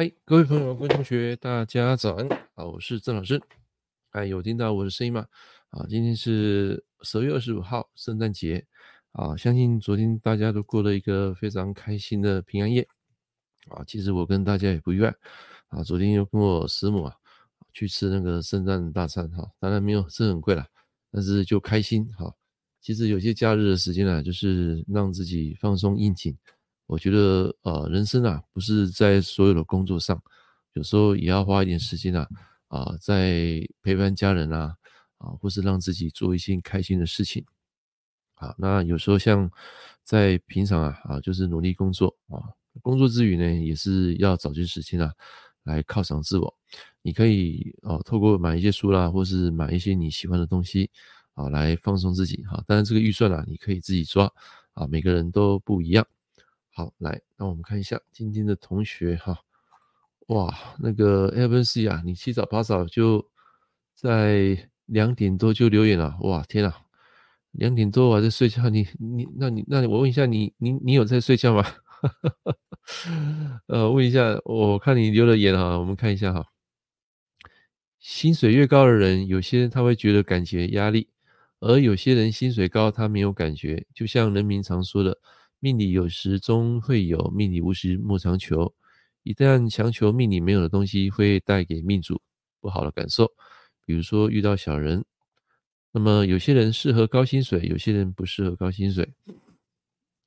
嗨，各位朋友、各位同学，大家早安！好，我是郑老师。哎，有听到我的声音吗？啊，今天是十月二十五号，圣诞节。啊，相信昨天大家都过了一个非常开心的平安夜。啊，其实我跟大家也不意外。啊，昨天又跟我师母啊去吃那个圣诞大餐。哈，当然没有是很贵啦，但是就开心。哈，其实有些假日的时间啊，就是让自己放松应景。我觉得呃，人生啊，不是在所有的工作上，有时候也要花一点时间啊，啊、在陪伴家人啊，啊，或是让自己做一些开心的事情。好，那有时候像在平常啊，啊，就是努力工作啊，工作之余呢，也是要找些时间啊，来犒赏自我。你可以啊，透过买一些书啦，或是买一些你喜欢的东西啊，来放松自己哈。当然，这个预算啊，你可以自己抓啊，每个人都不一样。好，来，那我们看一下今天的同学哈，哇，那个 Evan C 啊，你七早八早就在两点多就留言了，哇，天啊，两点多我还在睡觉，你你，那你那你我问一下你，你你有在睡觉吗？呃，问一下，我看你留了言哈，我们看一下哈，薪水越高的人，有些人他会觉得感觉压力，而有些人薪水高他没有感觉，就像人民常说的。命里有时终会有，命里无时莫强求。一旦强求命里没有的东西，会带给命主不好的感受。比如说遇到小人，那么有些人适合高薪水，有些人不适合高薪水。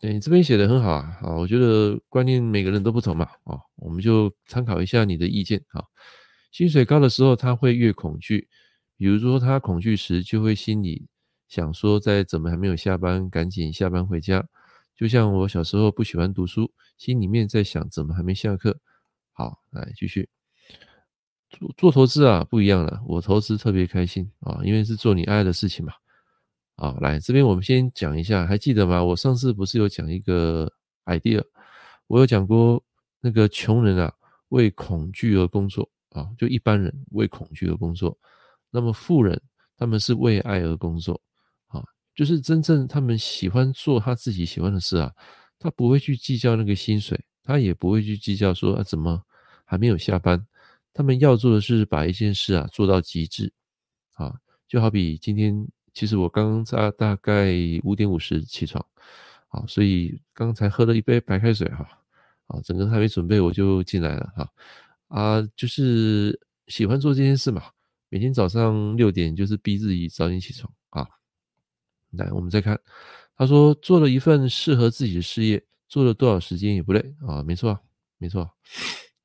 哎，这边写的很好啊，啊，我觉得观念每个人都不同嘛，啊，我们就参考一下你的意见啊。薪水高的时候，他会越恐惧，比如说他恐惧时，就会心里想说，在怎么还没有下班，赶紧下班回家。就像我小时候不喜欢读书，心里面在想怎么还没下课。好，来继续做做投资啊，不一样了。我投资特别开心啊，因为是做你爱的事情嘛。好，来这边我们先讲一下，还记得吗？我上次不是有讲一个 idea，我有讲过那个穷人啊，为恐惧而工作啊，就一般人为恐惧而工作。那么富人他们是为爱而工作。就是真正他们喜欢做他自己喜欢的事啊，他不会去计较那个薪水，他也不会去计较说啊怎么还没有下班，他们要做的是把一件事啊做到极致啊，就好比今天其实我刚刚在大概五点五十起床，啊，所以刚才喝了一杯白开水哈，啊，整个还没准备我就进来了哈，啊，就是喜欢做这件事嘛，每天早上六点就是逼自己早点起床。来，我们再看，他说做了一份适合自己的事业，做了多少时间也不累啊，没错，没错。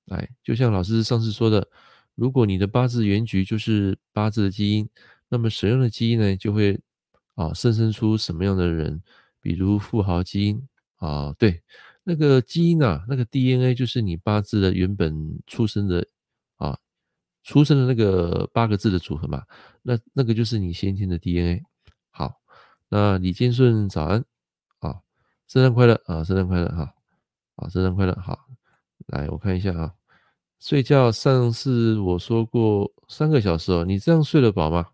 来，就像老师上次说的，如果你的八字原局就是八字的基因，那么使用的基因呢，就会啊生生出什么样的人，比如富豪基因啊，对，那个基因啊，那个 DNA 就是你八字的原本出生的啊，出生的那个八个字的组合嘛，那那个就是你先天的 DNA 好。那李建顺早安，啊，圣诞快乐啊，圣诞快乐哈，啊，圣诞快乐好，来我看一下啊，睡觉上次我说过三个小时哦，你这样睡得饱吗？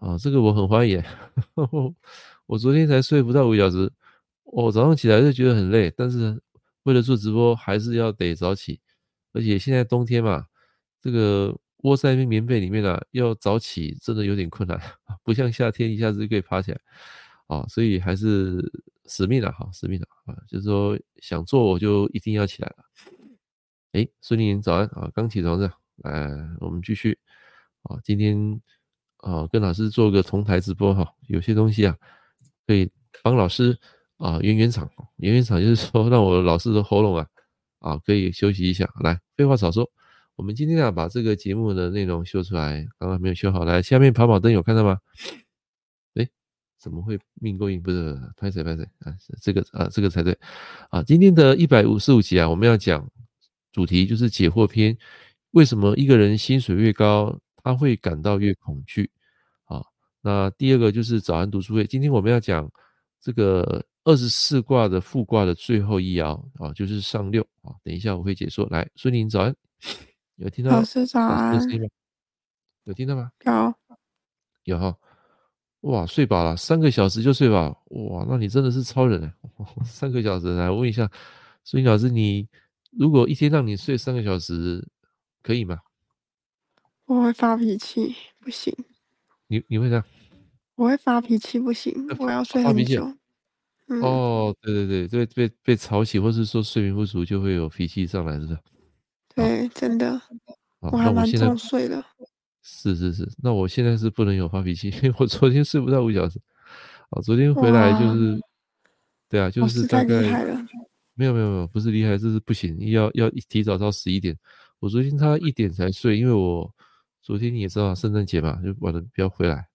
啊，这个我很怀疑，呵呵，我昨天才睡不到五小时，我早上起来就觉得很累，但是为了做直播还是要得早起，而且现在冬天嘛，这个。窝在那棉被里面啊，要早起真的有点困难，不像夏天一下子就可以爬起来啊，所以还是使命了哈，使命了啊，就是说想做我就一定要起来了。诶，孙宁早安啊，刚起床的，来我们继续啊，今天啊跟老师做个同台直播哈，有些东西啊可以帮老师啊圆圆场，圆圆场就是说让我老师的喉咙啊啊可以休息一下。来，废话少说。我们今天啊，把这个节目的内容修出来，刚刚没有修好，来下面跑跑灯有看到吗？诶，怎么会命够硬？不是，拍谁拍谁啊？这个啊，这个才对啊！今天的一百五十五集啊，我们要讲主题就是解惑篇。为什么一个人薪水越高，他会感到越恐惧？啊，那第二个就是早安读书会。今天我们要讲这个二十四卦的复卦的最后一爻啊，就是上六啊。等一下我会解说。来，孙宁早安。有听到老师早安？有听到吗？有，有哈。哇，睡饱了，三个小时就睡饱。哇，那你真的是超人哎！三个小时，来问一下，孙老师，你如果一天让你睡三个小时，可以吗？我会发脾气，不行。你你会这样？我会发脾气，不行，我要睡很久。嗯、哦，对对对，对被被吵醒，或是说睡眠不足，就会有脾气上来，是不是？对，真的。我还蛮早睡的。是是是，那我现在是不能有发脾气，因为我昨天睡不到五小时。哦，昨天回来就是，对啊，就是大概。没有没有没有，不是厉害，这是不行，要要提早到十一点。我昨天差一点才睡，因为我昨天你也知道圣诞节嘛，就晚了不要回来，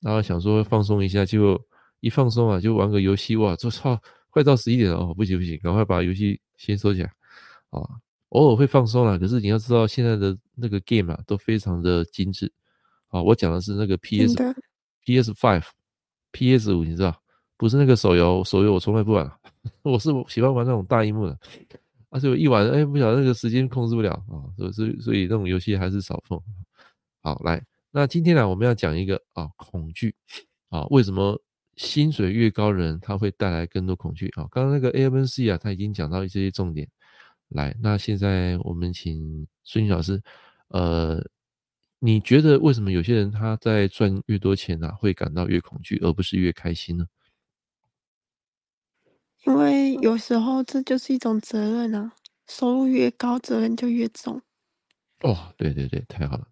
然后想说放松一下，结果一放松啊，就玩个游戏哇，这操，快到十一点了哦，不行不行，赶快把游戏先收起来啊。偶尔会放松啦，可是你要知道现在的那个 game 啊都非常的精致啊。我讲的是那个 PS PS Five PS 五，你知道，不是那个手游，手游我从来不玩。我是喜欢玩那种大荧幕的，而且我一玩，哎，不晓得那个时间控制不了啊，所以所以所以那种游戏还是少碰。好，来，那今天呢，我们要讲一个啊，恐惧啊，为什么薪水越高的人他会带来更多恐惧啊？刚刚那个 A M C 啊，他已经讲到一些重点。来，那现在我们请孙老师，呃，你觉得为什么有些人他在赚越多钱呢，啊，会感到越恐惧，而不是越开心呢？因为有时候这就是一种责任啊，收入越高，责任就越重。哦，对对对，太好了，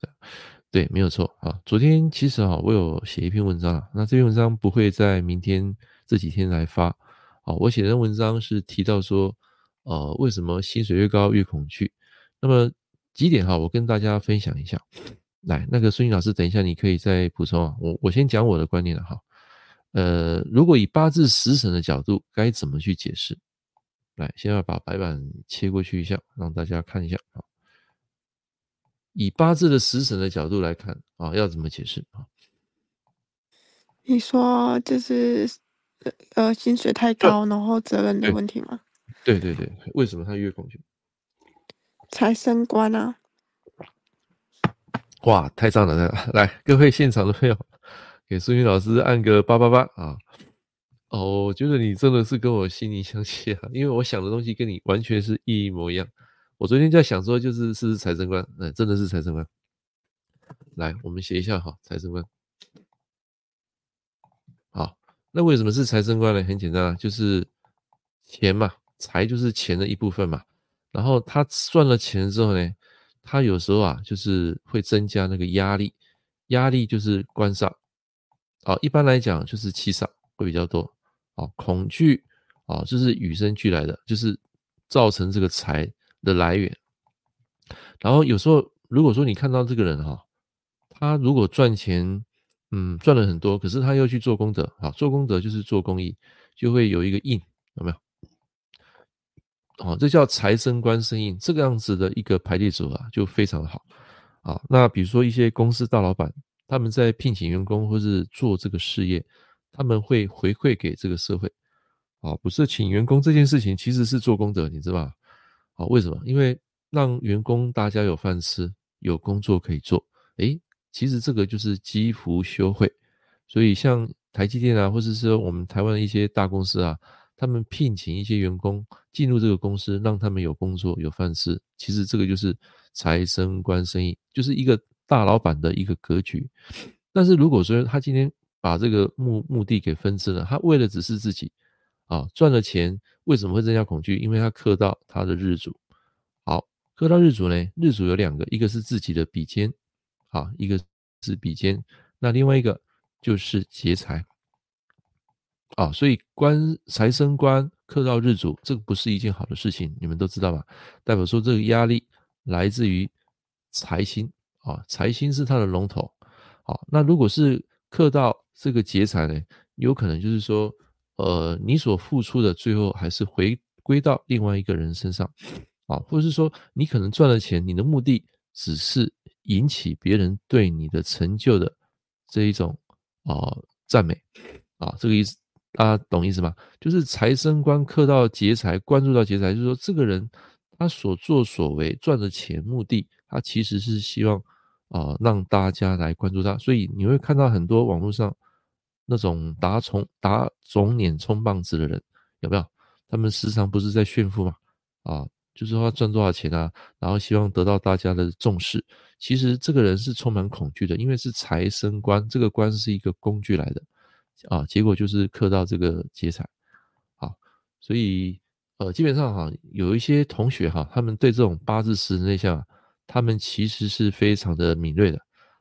对，没有错啊。昨天其实啊，我有写一篇文章啊，那这篇文章不会在明天这几天来发啊。我写的文章是提到说，呃，为什么薪水越高越恐惧？那么几点哈，我跟大家分享一下。来，那个孙颖老师，等一下你可以再补充啊。我我先讲我的观念了哈。呃，如果以八字食神的角度，该怎么去解释？来，先要把白板切过去一下，让大家看一下啊。以八字的食神的角度来看啊，要怎么解释啊？你说就是呃，薪水太高，然后责任的问题吗？对对对，为什么他越恐惧？财神官啊！哇，太赞了！来，各位现场的朋友。给苏云老师按个八八八啊！哦，我觉得你真的是跟我心灵相契啊，因为我想的东西跟你完全是一模一样。我昨天在想说，就是是财神官，嗯，真的是财神官。来，我们写一下哈，财神官。好，那为什么是财神官呢？很简单啊，就是钱嘛，财就是钱的一部分嘛。然后他赚了钱之后呢，他有时候啊，就是会增加那个压力，压力就是官煞。啊，一般来讲就是七煞会比较多，啊，恐惧啊，就是与生俱来的，就是造成这个财的来源。然后有时候如果说你看到这个人哈，他如果赚钱，嗯，赚了很多，可是他又去做功德，啊，做功德就是做公益，就会有一个印，有没有？哦，这叫财生官生印，这个样子的一个排列组合啊，就非常好。啊，那比如说一些公司大老板。他们在聘请员工或是做这个事业，他们会回馈给这个社会，啊，不是请员工这件事情其实是做功德，你知道吧？啊，为什么？因为让员工大家有饭吃，有工作可以做，诶，其实这个就是积福修慧。所以像台积电啊，或者是说我们台湾的一些大公司啊，他们聘请一些员工进入这个公司，让他们有工作有饭吃，其实这个就是财生官生意，就是一个。大老板的一个格局，但是如果说他今天把这个目目的给分支了，他为了只是自己啊赚了钱，为什么会增加恐惧？因为他克到他的日主，好，克到日主呢，日主有两个，一个是自己的比肩，好，一个是比肩，那另外一个就是劫财，啊，所以官财生官克到日主，这个不是一件好的事情，你们都知道吧？代表说这个压力来自于财星。啊，财星是他的龙头，好，那如果是克到这个劫财呢，有可能就是说，呃，你所付出的最后还是回归到另外一个人身上，啊，或者是说你可能赚了钱，你的目的只是引起别人对你的成就的这一种啊赞美，啊，这个意思大家懂意思吗？就是财生官克到劫财，关注到劫财，就是说这个人他所作所为赚的钱目的，他其实是希望。啊，让大家来关注他，所以你会看到很多网络上那种打肿打肿脸充胖子的人，有没有？他们时常不是在炫富吗？啊，就是说赚多少钱啊，然后希望得到大家的重视。其实这个人是充满恐惧的，因为是财生官，这个官是一个工具来的啊，结果就是克到这个劫财。好，所以呃，基本上哈，有一些同学哈，他们对这种八字十神内相，他们其实是非常的敏锐的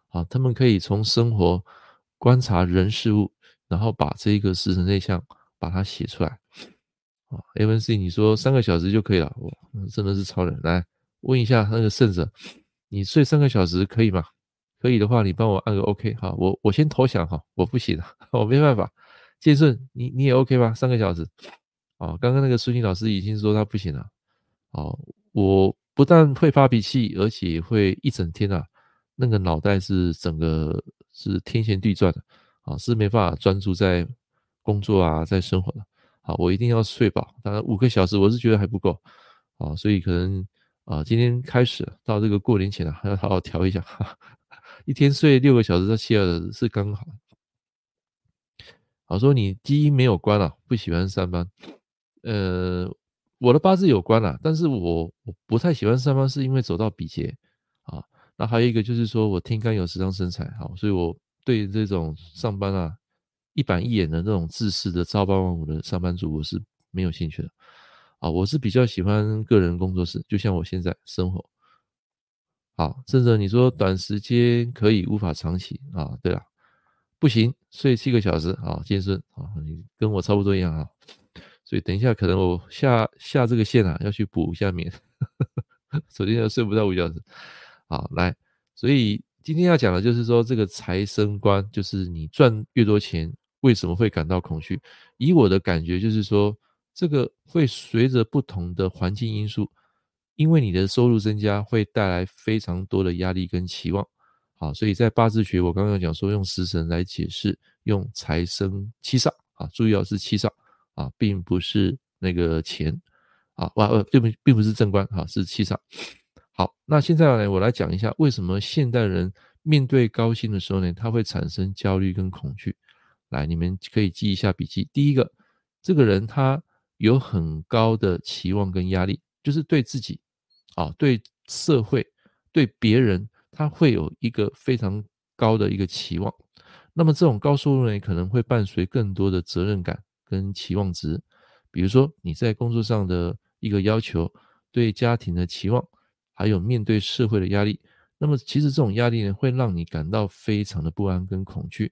啊，他们可以从生活观察人事物，然后把这个十神内相把它写出来。啊，A，MC，你说三个小时就可以了，哇，真的是超人！来问一下那个胜者，你睡三个小时可以吗？可以的话，你帮我按个 OK 哈，我我先投降哈，我不行，我没办法。建顺，你你也 OK 吧？三个小时。哦，刚刚那个苏静老师已经说他不行了。哦，我不但会发脾气，而且会一整天啊，那个脑袋是整个是天旋地转的，啊，是没办法专注在工作啊，在生活的。好，我一定要睡饱，当然五个小时我是觉得还不够，啊，所以可能啊，今天开始到这个过年前啊，还 要好好调一下，一天睡六个小时到七个小时是刚好。好，说你基因没有关啊，不喜欢上班，呃，我的八字有关啊，但是我我不太喜欢上班，是因为走到比劫啊，那还有一个就是说我天干有食伤生财，好，所以我对这种上班啊。一板一眼的那种自私的朝八晚五的上班族，我是没有兴趣的啊！我是比较喜欢个人工作室，就像我现在生活。好，甚至你说短时间可以，无法长期啊？对了，不行，睡七个小时啊，健身啊，你跟我差不多一样啊。所以等一下可能我下下这个线啊，要去补下眠，首先要睡不到五小时。好，来，所以今天要讲的就是说这个财生官，就是你赚越多钱。为什么会感到恐惧？以我的感觉就是说，这个会随着不同的环境因素，因为你的收入增加，会带来非常多的压力跟期望。好，所以在八字学，我刚刚讲说用食神来解释，用财生七煞啊，注意哦，是七煞啊，并不是那个钱啊，哇呃，并不并不是正官啊，是七煞。好，那现在呢，我来讲一下为什么现代人面对高薪的时候呢，他会产生焦虑跟恐惧。来，你们可以记一下笔记。第一个，这个人他有很高的期望跟压力，就是对自己，啊，对社会，对别人，他会有一个非常高的一个期望。那么这种高收入呢，可能会伴随更多的责任感跟期望值。比如说你在工作上的一个要求，对家庭的期望，还有面对社会的压力。那么其实这种压力呢，会让你感到非常的不安跟恐惧。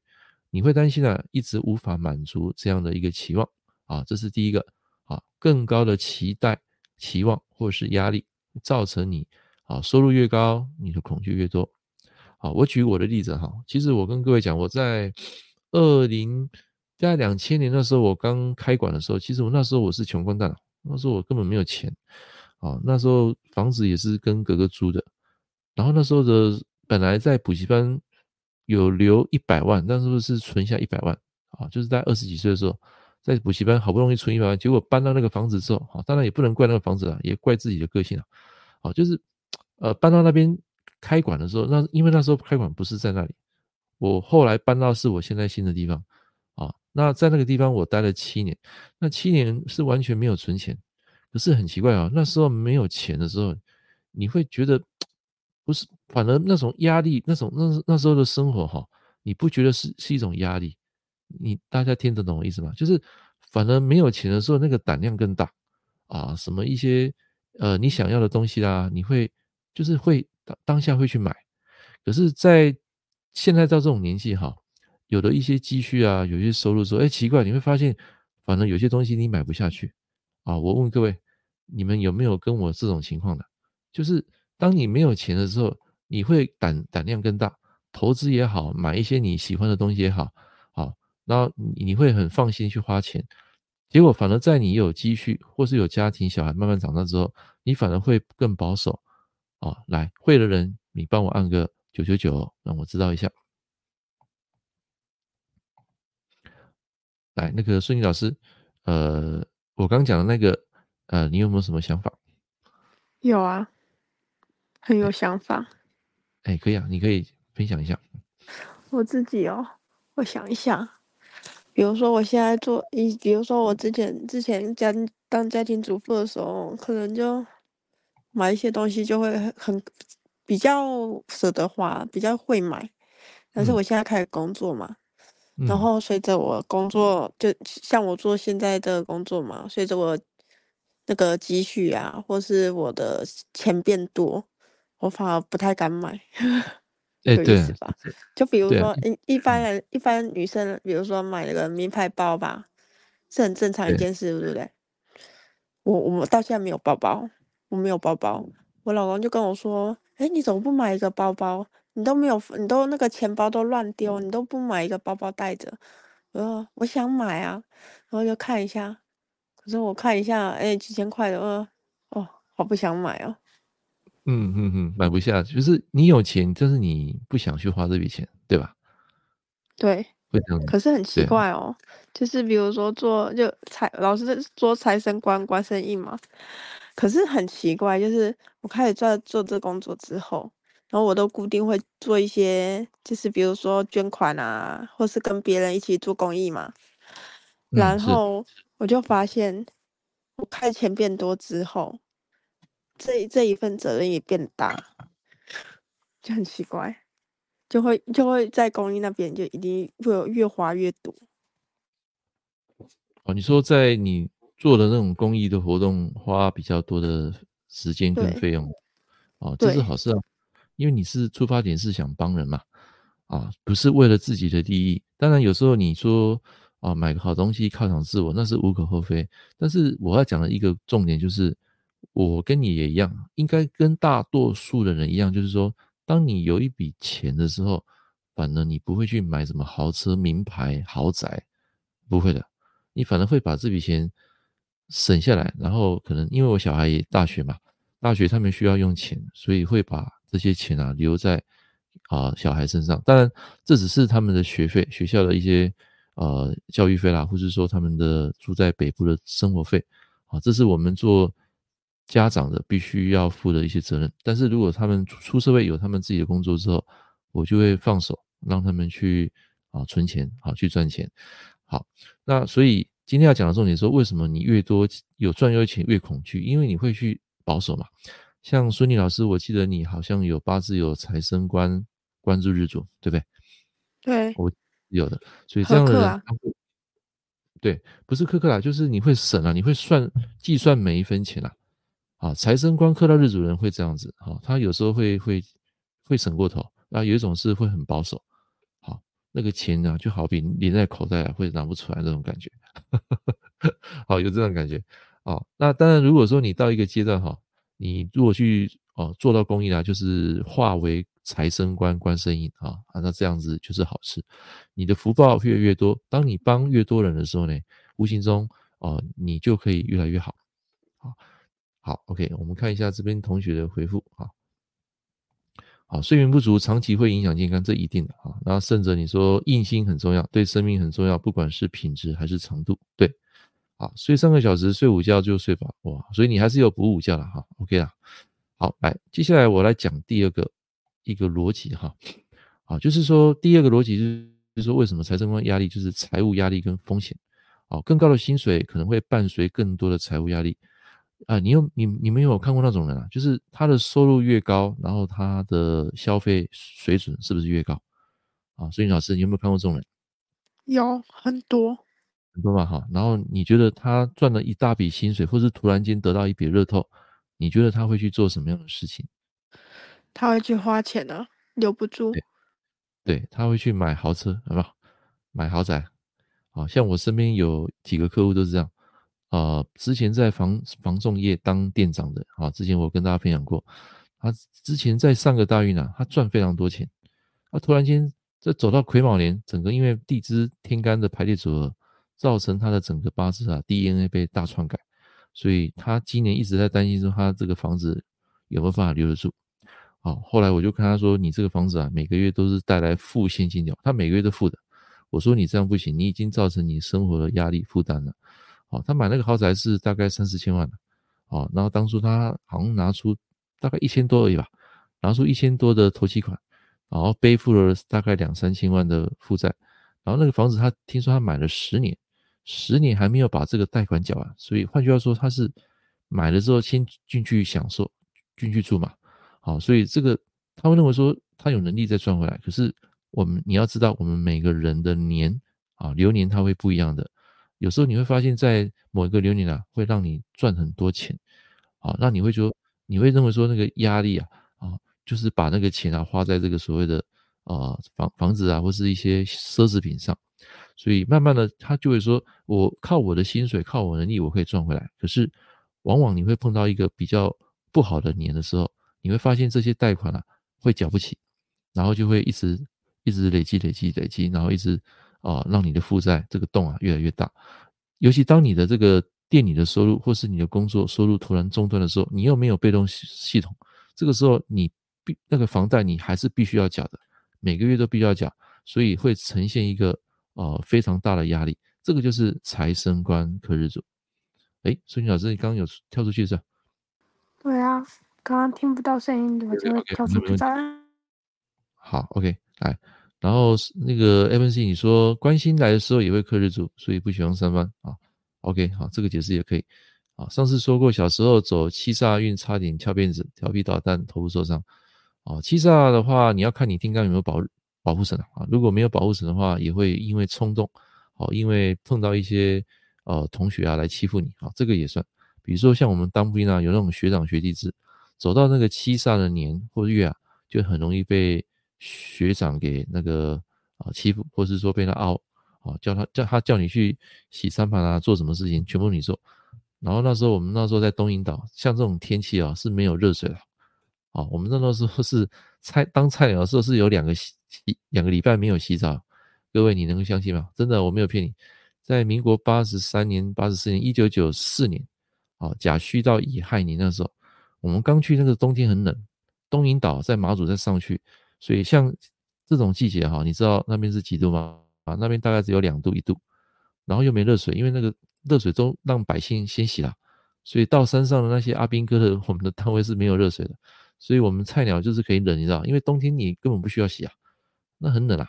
你会担心啊，一直无法满足这样的一个期望啊，这是第一个啊，更高的期待、期望或是压力，造成你啊收入越高，你的恐惧越多。好，我举我的例子哈，其实我跟各位讲，我在二零在两千年的时候，我刚开馆的时候，其实我那时候我是穷光蛋，那时候我根本没有钱啊，那时候房子也是跟哥哥租的，然后那时候的本来在补习班。有留一百万，但是不是存下一百万啊？就是在二十几岁的时候，在补习班好不容易存一百万，结果搬到那个房子之后，啊，当然也不能怪那个房子啊，也怪自己的个性啊。哦，就是呃搬到那边开馆的时候，那因为那时候开馆不是在那里，我后来搬到是我现在新的地方啊。那在那个地方我待了七年，那七年是完全没有存钱，可是很奇怪啊，那时候没有钱的时候，你会觉得。不是，反而那种压力，那种那那时候的生活哈，你不觉得是是一种压力？你大家听得懂我意思吗？就是反而没有钱的时候，那个胆量更大啊，什么一些呃你想要的东西啦，你会就是会当当下会去买。可是，在现在到这种年纪哈，有的一些积蓄啊，有些收入之后，哎，奇怪，你会发现，反正有些东西你买不下去啊。我问各位，你们有没有跟我这种情况的？就是。当你没有钱的时候，你会胆胆量更大，投资也好，买一些你喜欢的东西也好，好，然后你会很放心去花钱。结果反而在你有积蓄或是有家庭小孩慢慢长大之后，你反而会更保守。哦，来会的人，你帮我按个九九九，让我知道一下。来，那个孙怡老师，呃，我刚讲的那个，呃，你有没有什么想法？有啊。很有想法，哎，可以啊，你可以分享一下。我自己哦，我想一下，比如说我现在做，一，比如说我之前之前家当家庭主妇的时候，可能就买一些东西就会很很比较舍得花，比较会买。但是我现在开始工作嘛，嗯、然后随着我工作，就像我做现在的工作嘛，随着我那个积蓄啊，或是我的钱变多，我反而不太敢买。有意思吧？欸、就比如说，一、啊、一般人，一般女生，比如说买了个名牌包吧，是很正常一件事，对不对？我我到现在没有包包，我没有包包。我老公就跟我说：“哎、欸，你怎么不买一个包包？你都没有，你都那个钱包都乱丢，你都不买一个包包带着。”我说：“我想买啊。”然后就看一下，可是我看一下，哎、欸，几千块的，呃，哦，好不想买哦。嗯嗯嗯，买不下，就是你有钱，但是你不想去花这笔钱，对吧？对，会这样。可是很奇怪哦，啊、就是比如说做就财，老师做财神官、官生意嘛。可是很奇怪，就是我开始在做这工作之后，然后我都固定会做一些，就是比如说捐款啊，或是跟别人一起做公益嘛。然后我就发现，我开钱变多之后。这这一份责任也变大，就很奇怪，就会就会在公益那边就一定会有越花越多。哦，你说在你做的那种公益的活动花比较多的时间跟费用，哦，这是好事啊，因为你是出发点是想帮人嘛，啊，不是为了自己的利益。当然有时候你说啊，买个好东西犒赏自我，那是无可厚非。但是我要讲的一个重点就是。我跟你也一样，应该跟大多数的人一样，就是说，当你有一笔钱的时候，反而你不会去买什么豪车、名牌、豪宅，不会的，你反而会把这笔钱省下来，然后可能因为我小孩也大学嘛，大学他们需要用钱，所以会把这些钱啊留在啊小孩身上。当然，这只是他们的学费，学校的一些呃教育费啦，或者说他们的住在北部的生活费啊，这是我们做。家长的必须要负的一些责任，但是如果他们出社会有他们自己的工作之后，我就会放手让他们去啊存钱，好去赚钱。好，那所以今天要讲的重点说，为什么你越多有赚越多钱越恐惧？因为你会去保守嘛。像孙俪老师，我记得你好像有八字有财生官关注日主，对不对？对，我有的，所以这样的人。对，不是苛刻啦，就是你会省啊，你会算计算每一分钱啊。啊，财生官克到日主人会这样子，哈，他有时候会会会省过头，啊，有一种是会很保守，好，那个钱呢，就好比连在口袋啊，会拿不出来那种感觉，好，有这种感觉，哦，那当然，如果说你到一个阶段哈，你如果去哦做到公益啦，就是化为财生官观世音啊，啊，那这样子就是好事，你的福报越来越多，当你帮越多人的时候呢，无形中哦，你就可以越来越好，好。好，OK，我们看一下这边同学的回复。啊，好，睡眠不足长期会影响健康，这一定的啊。然后胜者你说硬心很重要，对生命很重要，不管是品质还是长度，对。好，睡三个小时，睡午觉就睡饱，哇，所以你还是有补午觉的哈。OK 啦，好，来，接下来我来讲第二个一个逻辑哈。好，就是说第二个逻辑是，就是说为什么财政官压力就是财务压力跟风险。啊，更高的薪水可能会伴随更多的财务压力。啊，你有你你们有看过那种人啊？就是他的收入越高，然后他的消费水准是不是越高？啊，所以老师，你有没有看过这种人？有很多很多嘛，哈。然后你觉得他赚了一大笔薪水，或是突然间得到一笔乐透，你觉得他会去做什么样的事情？他会去花钱呢、啊，留不住。对，对，他会去买豪车，好不好？买豪宅。啊，像我身边有几个客户都是这样。呃，之前在房房仲业当店长的啊，之前我跟大家分享过，他之前在上个大运啊，他赚非常多钱，他突然间这走到癸卯年，整个因为地支天干的排列组合，造成他的整个八字啊 DNA 被大篡改，所以他今年一直在担心说他这个房子有没有办法留得住。好，后来我就跟他说，你这个房子啊，每个月都是带来负现金流，他每个月都负的。我说你这样不行，你已经造成你生活的压力负担了。哦，他买那个豪宅是大概三四千万的，哦，然后当初他好像拿出大概一千多而已吧，拿出一千多的头期款，然后背负了大概两三千万的负债，然后那个房子他听说他买了十年，十年还没有把这个贷款缴完，所以换句话说，他是买了之后先进去享受，进去住嘛，好，所以这个他会认为说他有能力再赚回来。可是我们你要知道，我们每个人的年啊流年它会不一样的，有时候你会发现在某一个流年啊，会让你赚很多钱，啊，那你会说你会认为说那个压力啊啊，就是把那个钱啊花在这个所谓的啊房房子啊或是一些奢侈品上。所以慢慢的，他就会说：“我靠我的薪水，靠我能力，我可以赚回来。”可是，往往你会碰到一个比较不好的年的时候，你会发现这些贷款啊会缴不起，然后就会一直一直累积、累积、累积，然后一直啊让你的负债这个洞啊越来越大。尤其当你的这个店里的收入或是你的工作收入突然中断的时候，你又没有被动系统，这个时候你必那个房贷你还是必须要缴的，每个月都必须要缴，所以会呈现一个。呃，非常大的压力，这个就是财生官克日主。哎，孙女老师，你刚刚有跳出去是吧？对啊，刚刚听不到声音，我就会跳出去。好，OK，来，然后那个 MC 你说关心来的时候也会克日主，所以不喜欢上班啊。OK，好，这个解释也可以。啊，上次说过，小时候走七煞运，差点翘辫子、调皮捣蛋、头部受伤。啊，七煞的话，你要看你天干有没有保。保护神啊，如果没有保护神的话，也会因为冲动，哦，因为碰到一些呃同学啊来欺负你啊，这个也算。比如说像我们当兵啊，有那种学长学弟制，走到那个七煞的年或月啊，就很容易被学长给那个啊欺负，或是说被他凹啊，叫他叫他叫你去洗餐盘啊，做什么事情全部你做。然后那时候我们那时候在东引岛，像这种天气啊是没有热水的，啊，我们那时候是菜当菜鸟的时候是有两个。洗两个礼拜没有洗澡，各位你能够相信吗？真的我没有骗你，在民国八十三年、八十四年、一九九四年，啊甲戌到乙亥年那时候，我们刚去那个冬天很冷，东引岛在马祖再上去，所以像这种季节哈，你知道那边是几度吗？啊，那边大概只有两度一度，然后又没热水，因为那个热水都让百姓先洗了，所以到山上的那些阿兵哥的，我们的单位是没有热水的，所以我们菜鸟就是可以忍，你知道，因为冬天你根本不需要洗啊。那很冷啊，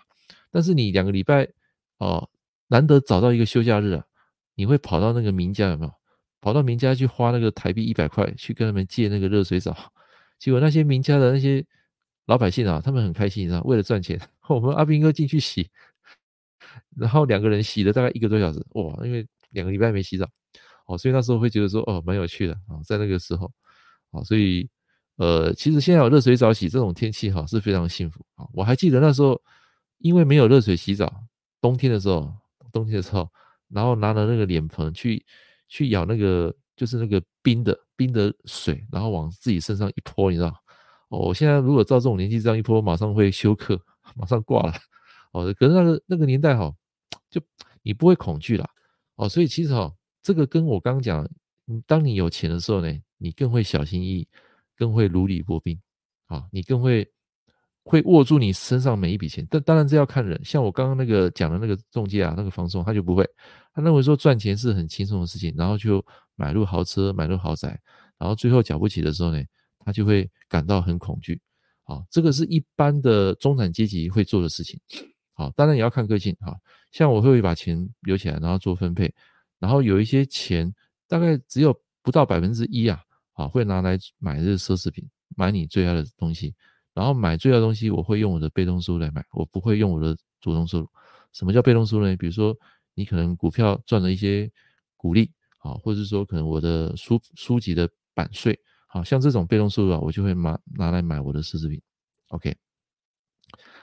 但是你两个礼拜哦，难得找到一个休假日啊，你会跑到那个民家有没有？跑到民家去花那个台币一百块去跟他们借那个热水澡，结果那些民家的那些老百姓啊，他们很开心，你知道，为了赚钱，我们阿兵哥进去洗，然后两个人洗了大概一个多小时，哇，因为两个礼拜没洗澡，哦，所以那时候会觉得说，哦，蛮有趣的啊，在那个时候，啊，所以。呃，其实现在有热水澡洗，这种天气哈是非常幸福啊！我还记得那时候，因为没有热水洗澡，冬天的时候，冬天的时候，然后拿了那个脸盆去去舀那个就是那个冰的冰的水，然后往自己身上一泼，你知道？哦，我现在如果照这种年纪这样一泼，马上会休克，马上挂了。哦，可是那个那个年代哈，就你不会恐惧了。哦，所以其实哈，这个跟我刚刚讲，当你有钱的时候呢，你更会小心翼翼。更会如履薄冰，啊，你更会会握住你身上每一笔钱。但当然这要看人，像我刚刚那个讲的那个中介啊，那个房仲他就不会，他认为说赚钱是很轻松的事情，然后就买入豪车，买入豪宅，然后最后缴不起的时候呢，他就会感到很恐惧。啊，这个是一般的中产阶级会做的事情。好，当然也要看个性。哈，像我会把钱留起来，然后做分配，然后有一些钱大概只有不到百分之一啊。啊，会拿来买这个奢侈品，买你最爱的东西，然后买最爱的东西，我会用我的被动收入来买，我不会用我的主动收入。什么叫被动收入呢？比如说，你可能股票赚了一些股利，啊，或者是说可能我的书书籍的版税，好像这种被动收入啊，我就会拿拿来买我的奢侈品。OK，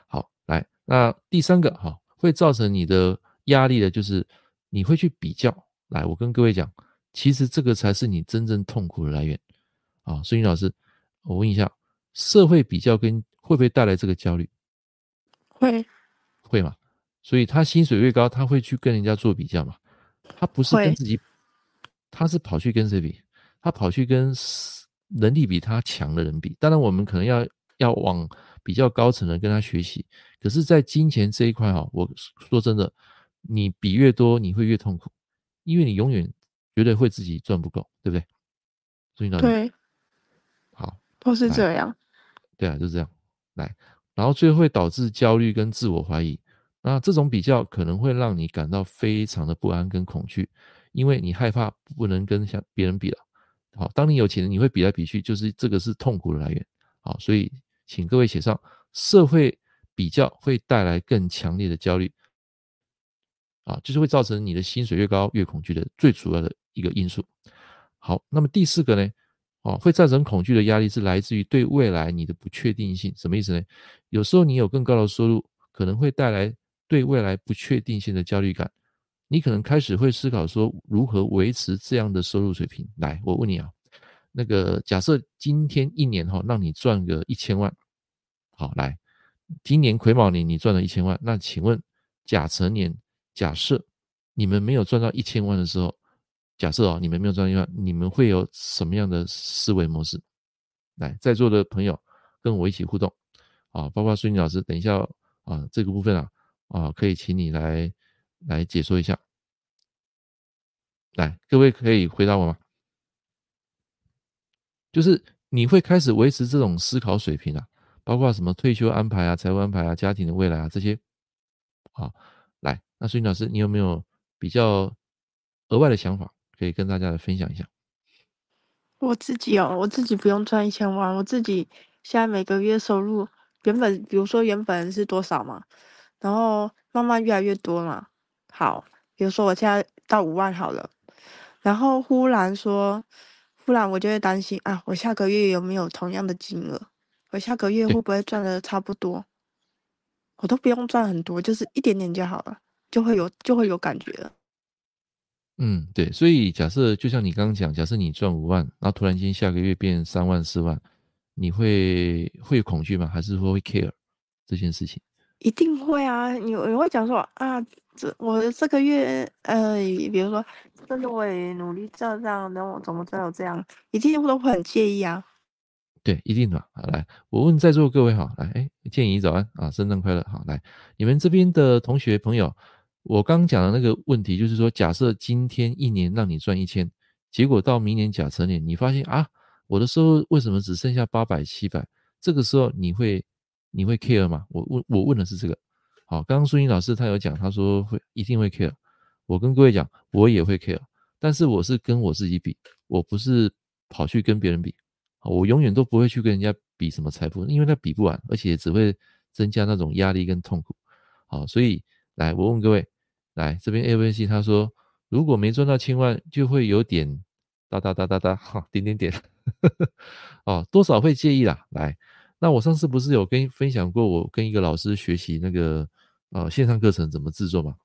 好，来，那第三个哈，会造成你的压力的就是你会去比较。来，我跟各位讲，其实这个才是你真正痛苦的来源。啊，孙云老师，我问一下，社会比较跟会不会带来这个焦虑？会，会嘛？所以他薪水越高，他会去跟人家做比较嘛？他不是跟自己，他是跑去跟谁比？他跑去跟能力比他强的人比。当然，我们可能要要往比较高层的跟他学习。可是，在金钱这一块哈，我说真的，你比越多，你会越痛苦，因为你永远觉得会自己赚不够，对不对？所以呢，对，好。都是这样，对啊，就这样来，然后最后会导致焦虑跟自我怀疑。那这种比较可能会让你感到非常的不安跟恐惧，因为你害怕不能跟像别人比了，好，当你有钱，你会比来比去，就是这个是痛苦的来源。好，所以请各位写上，社会比较会带来更强烈的焦虑。啊，就是会造成你的薪水越高越恐惧的最主要的一个因素。好，那么第四个呢？哦，会造成恐惧的压力是来自于对未来你的不确定性。什么意思呢？有时候你有更高的收入，可能会带来对未来不确定性的焦虑感。你可能开始会思考说，如何维持这样的收入水平。来，我问你啊，那个假设今天一年哈，让你赚个一千万。好，来，今年癸卯年你赚了一千万，那请问甲辰年？假设你们没有赚到一千万的时候，假设哦，你们没有赚到一万，你们会有什么样的思维模式？来，在座的朋友跟我一起互动啊，包括孙女老师，等一下啊，这个部分啊啊，可以请你来来解说一下。来，各位可以回答我吗？就是你会开始维持这种思考水平啊，包括什么退休安排啊、财务安排啊、家庭的未来啊这些啊。来，那孙老师，你有没有比较额外的想法可以跟大家来分享一下？我自己哦，我自己不用赚一千万，我自己现在每个月收入原本，比如说原本是多少嘛，然后慢慢越来越多嘛。好，比如说我现在到五万好了，然后忽然说，忽然我就会担心啊，我下个月有没有同样的金额？我下个月会不会赚的差不多？我都不用赚很多，就是一点点就好了，就会有就会有感觉了。嗯，对，所以假设就像你刚刚讲，假设你赚五万，然后突然间下个月变三万、四万，你会会有恐惧吗？还是说会 care 这件事情？一定会啊！你你会讲说啊，这我这个月呃，比如说真的我也努力这样，那我怎么知道这样？一定都会很介意啊。对，一定的。好，来，我问在座各位哈，来，哎，建议早安啊，圣诞快乐。好，来，你们这边的同学朋友，我刚讲的那个问题，就是说，假设今天一年让你赚一千，结果到明年甲辰年，你发现啊，我的收入为什么只剩下八百、七百？这个时候你会你会 care 吗？我问我问的是这个。好，刚刚苏英老师他有讲，他说会一定会 care。我跟各位讲，我也会 care，但是我是跟我自己比，我不是跑去跟别人比。我永远都不会去跟人家比什么财富，因为他比不完，而且只会增加那种压力跟痛苦。好，所以来，我问各位，来这边 A、B、C，他说如果没赚到千万，就会有点哒哒哒哒哒，哈，点点点，哦，多少会介意啦。来，那我上次不是有跟分享过，我跟一个老师学习那个呃线上课程怎么制作吗？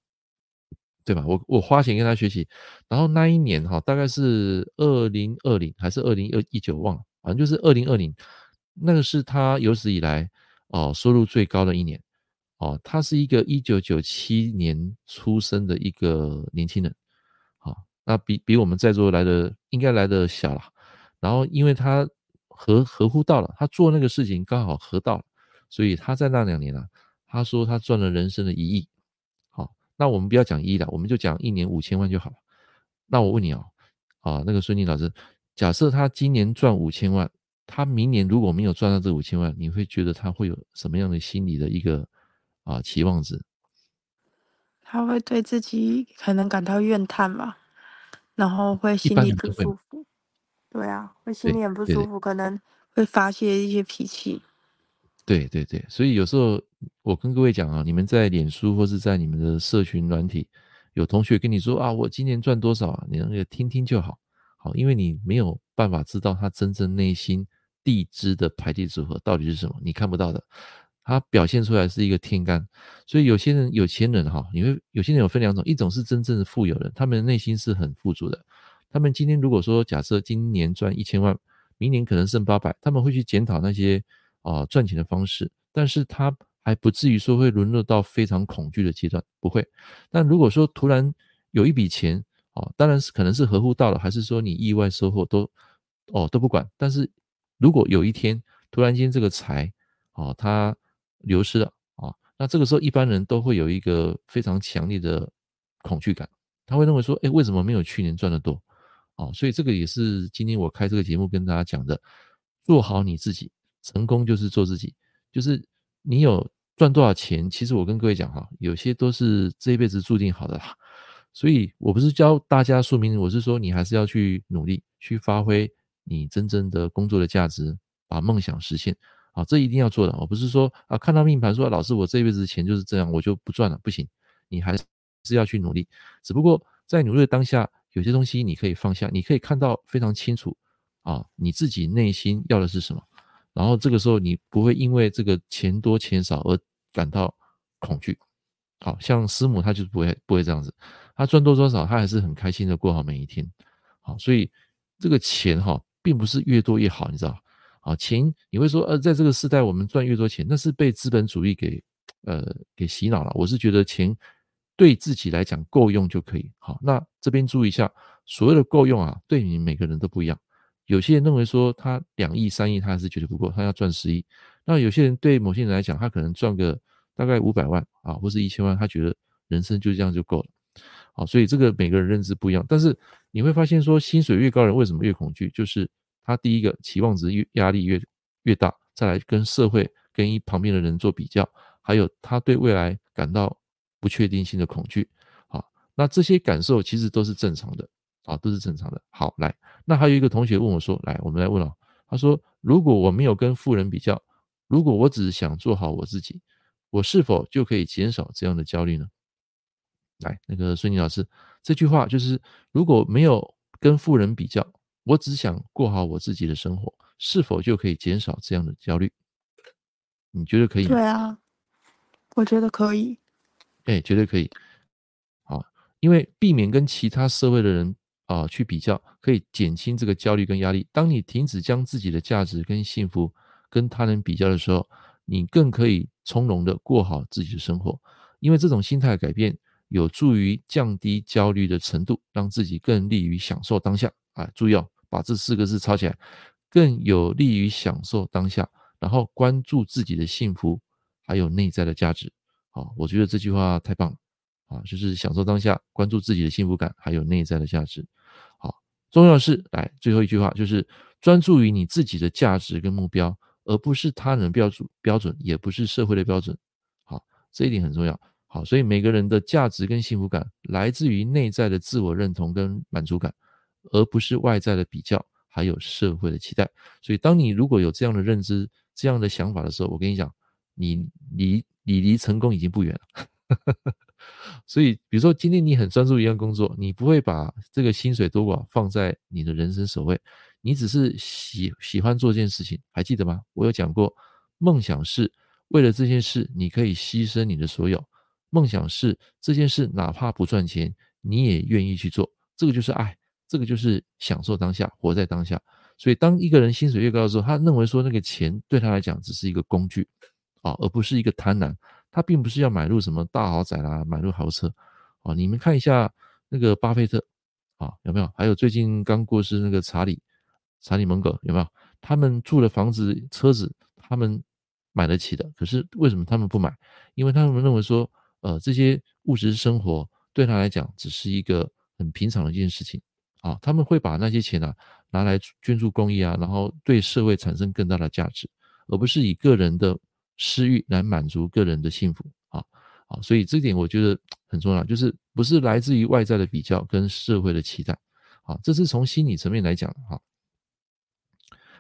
对吧？我我花钱跟他学习，然后那一年哈，大概是二零二零还是二零二一九，忘了。反正就是二零二零，那个是他有史以来哦收入最高的一年哦。他是一个一九九七年出生的一个年轻人，好，那比比我们在座来的应该来的小了。然后因为他合合乎到了，他做那个事情刚好合到了，所以他在那两年啊，他说他赚了人生的一亿。好，那我们不要讲一亿了，我们就讲一年五千万就好了。那我问你哦，啊，那个孙宁老师。假设他今年赚五千万，他明年如果没有赚到这五千万，你会觉得他会有什么样的心理的一个啊期望值？他会对自己可能感到怨叹吧，然后会心里不舒服。对啊，会心里很不舒服，可能会发泄一些脾气。对对对，所以有时候我跟各位讲啊，你们在脸书或是在你们的社群软体，有同学跟你说啊，我今年赚多少啊，你那个听听就好。好，因为你没有办法知道他真正内心地支的排列组合到底是什么，你看不到的，他表现出来是一个天干，所以有些人有钱人哈，你会有些人有分两种，一种是真正的富有人，他们的内心是很富足的，他们今天如果说假设今年赚一千万，明年可能剩八百，他们会去检讨那些啊赚钱的方式，但是他还不至于说会沦落到非常恐惧的阶段，不会。但如果说突然有一笔钱，啊，当然是可能是合乎到了，还是说你意外收获都，哦都不管。但是如果有一天突然间这个财，哦它流失了，啊、那这个时候一般人都会有一个非常强烈的恐惧感，他会认为说，哎，为什么没有去年赚得多？哦，所以这个也是今天我开这个节目跟大家讲的，做好你自己，成功就是做自己，就是你有赚多少钱，其实我跟各位讲哈，有些都是这一辈子注定好的啦所以我不是教大家说明，我是说你还是要去努力，去发挥你真正的工作的价值，把梦想实现。啊，这一定要做的。我不是说啊，看到命盘说老师，我这辈子钱就是这样，我就不赚了，不行，你还是要去努力。只不过在努力的当下，有些东西你可以放下，你可以看到非常清楚啊，你自己内心要的是什么。然后这个时候，你不会因为这个钱多钱少而感到恐惧。好像师母，他就不会不会这样子，他赚多赚少，他还是很开心的过好每一天。好，所以这个钱哈，并不是越多越好，你知道。啊，钱你会说，呃，在这个时代，我们赚越多钱，那是被资本主义给，呃，给洗脑了。我是觉得钱对自己来讲够用就可以。好，那这边注意一下，所谓的够用啊，对你每个人都不一样。有些人认为说他两亿、三亿，他还是觉得不够，他要赚十亿。那有些人对某些人来讲，他可能赚个大概五百万啊，或是一千万，他觉得人生就这样就够了。好，所以这个每个人认知不一样。但是你会发现说，薪水越高人为什么越恐惧？就是。他第一个期望值越压力越越大，再来跟社会跟一旁边的人做比较，还有他对未来感到不确定性的恐惧，那这些感受其实都是正常的，啊，都是正常的。好，来，那还有一个同学问我说，来，我们来问了，他说，如果我没有跟富人比较，如果我只是想做好我自己，我是否就可以减少这样的焦虑呢？来，那个孙宁老师，这句话就是如果没有跟富人比较。我只想过好我自己的生活，是否就可以减少这样的焦虑？你觉得可以吗？对啊，我觉得可以。哎，绝对可以。因为避免跟其他社会的人啊去比较，可以减轻这个焦虑跟压力。当你停止将自己的价值跟幸福跟他人比较的时候，你更可以从容的过好自己的生活。因为这种心态改变，有助于降低焦虑的程度，让自己更利于享受当下。啊，注意哦。把这四个字抄起来，更有利于享受当下，然后关注自己的幸福，还有内在的价值。好，我觉得这句话太棒了啊！就是享受当下，关注自己的幸福感，还有内在的价值。好，重要的是，来最后一句话，就是专注于你自己的价值跟目标，而不是他人标准标准，也不是社会的标准。好，这一点很重要。好，所以每个人的价值跟幸福感来自于内在的自我认同跟满足感。而不是外在的比较，还有社会的期待。所以，当你如果有这样的认知、这样的想法的时候，我跟你讲，你离你离成功已经不远了。所以，比如说今天你很专注一样工作，你不会把这个薪水多寡放在你的人生首位，你只是喜喜欢做这件事情，还记得吗？我有讲过，梦想是为了这件事，你可以牺牲你的所有。梦想是这件事哪怕不赚钱，你也愿意去做，这个就是爱。这个就是享受当下，活在当下。所以，当一个人薪水越高的时候，他认为说那个钱对他来讲只是一个工具啊，而不是一个贪婪。他并不是要买入什么大豪宅啦，买入豪车啊。你们看一下那个巴菲特啊，有没有？还有最近刚过世那个查理查理蒙格有没有？他们住的房子、车子，他们买得起的。可是为什么他们不买？因为他们认为说，呃，这些物质生活对他来讲只是一个很平常的一件事情。啊，他们会把那些钱啊拿来捐助公益啊，然后对社会产生更大的价值，而不是以个人的私欲来满足个人的幸福啊啊，所以这点我觉得很重要，就是不是来自于外在的比较跟社会的期待，啊，这是从心理层面来讲哈。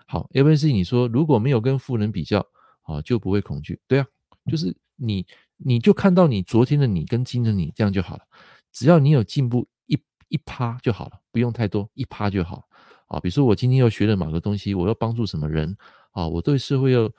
好，ABC 你说如果没有跟富人比较啊，就不会恐惧，对啊，就是你你就看到你昨天的你跟今天的你这样就好了，只要你有进步。一一趴就好了，不用太多，一趴就好啊。比如说我今天又学了某个东西，我要帮助什么人啊？我对社会要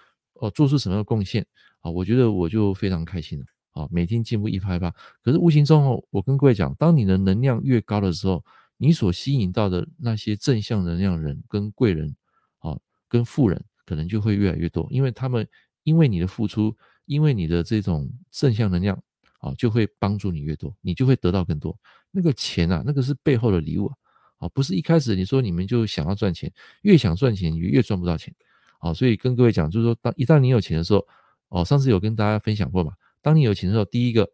哦做出什么样的贡献啊？我觉得我就非常开心了啊。每天进步一拍一趴，可是无形中，我跟各位讲，当你的能量越高的时候，你所吸引到的那些正向能量人跟贵人啊，跟富人可能就会越来越多，因为他们因为你的付出，因为你的这种正向能量。啊，就会帮助你越多，你就会得到更多。那个钱啊，那个是背后的礼物啊，啊，不是一开始你说你们就想要赚钱，越想赚钱你越赚不到钱。啊，所以跟各位讲，就是说，当一旦你有钱的时候，哦，上次有跟大家分享过嘛，当你有钱的时候，第一个，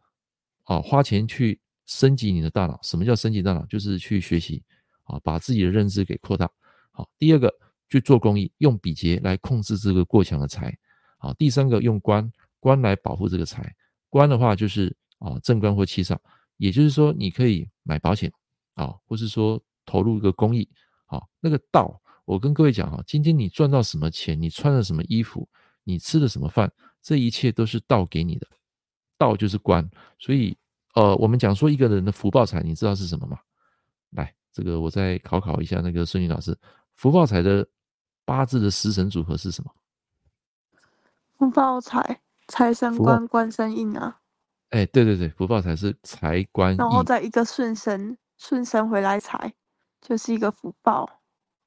哦，花钱去升级你的大脑。什么叫升级大脑？就是去学习，啊，把自己的认知给扩大。好，第二个，去做公益，用比劫来控制这个过强的财。好，第三个，用官官来保护这个财。官的话就是啊，正官或七杀，也就是说你可以买保险啊，或是说投入一个公益啊。那个道，我跟各位讲哈，今天你赚到什么钱，你穿了什么衣服，你吃了什么饭，这一切都是道给你的，道就是官。所以，呃，我们讲说一个人的福报财，你知道是什么吗？来，这个我再考考一下那个孙宇老师，福报财的八字的食神组合是什么？福报财，财生官，官生印啊。哎，对对对，福报财是财官，然后再一个顺神，顺神回来财，就是一个福报。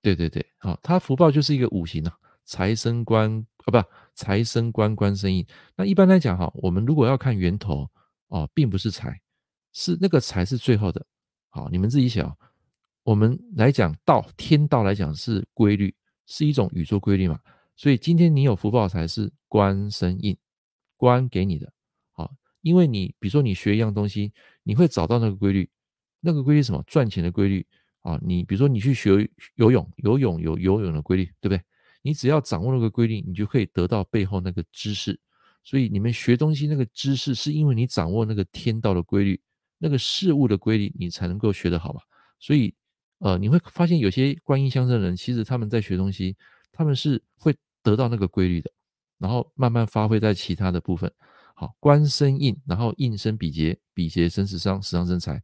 对对对，好，他福报就是一个五行啊，财生官啊，不，财生官，官生印。那一般来讲哈，我们如果要看源头哦，并不是财，是那个财是最后的。好，你们自己想，我们来讲道，天道来讲是规律，是一种宇宙规律嘛。所以今天你有福报财是官生印，官给你的。好因为你比如说你学一样东西，你会找到那个规律，那个规律什么？赚钱的规律啊！你比如说你去学游泳，游泳有游泳的规律，对不对？你只要掌握那个规律，你就可以得到背后那个知识。所以你们学东西那个知识，是因为你掌握那个天道的规律，那个事物的规律，你才能够学得好嘛。所以呃，你会发现有些观音相生人，其实他们在学东西，他们是会得到那个规律的，然后慢慢发挥在其他的部分。好，官生印，然后印生比劫，比劫生食伤，食伤生财，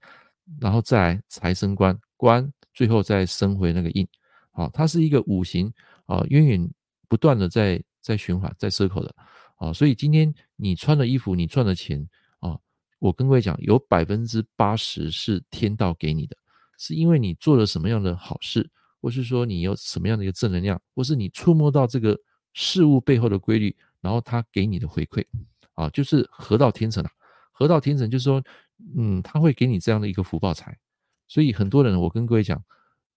然后再来财生官，官最后再升回那个印。好，它是一个五行啊，源源不断的在在循环，在 circle 的。啊，所以今天你穿的衣服，你赚的钱啊，我跟各位讲，有百分之八十是天道给你的，是因为你做了什么样的好事，或是说你有什么样的一个正能量，或是你触摸到这个事物背后的规律，然后它给你的回馈。啊，就是合到天成啊，合到天成就是说，嗯，他会给你这样的一个福报财，所以很多人，我跟各位讲，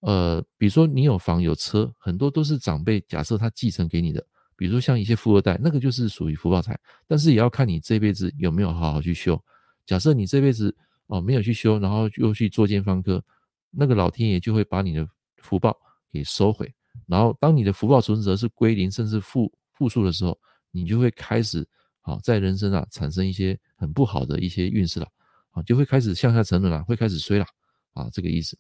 呃，比如说你有房有车，很多都是长辈假设他继承给你的，比如说像一些富二代，那个就是属于福报财，但是也要看你这辈子有没有好好去修。假设你这辈子哦没有去修，然后又去做奸犯科，那个老天爷就会把你的福报给收回，然后当你的福报存折是归零甚至负负数的时候，你就会开始。好，在人生啊产生一些很不好的一些运势了，啊，就会开始向下沉沦了，会开始衰了，啊，这个意思。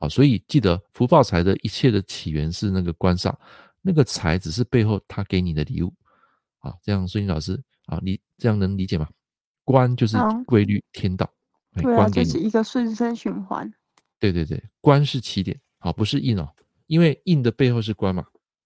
好，所以记得福报财的一切的起源是那个官煞，那个财只是背后他给你的礼物。啊，这样孙英老师啊，你这样能理解吗？官就是规律天道，对啊，就是一个顺生循环。对对对，官是起点，好，不是印哦，因为印的背后是官嘛。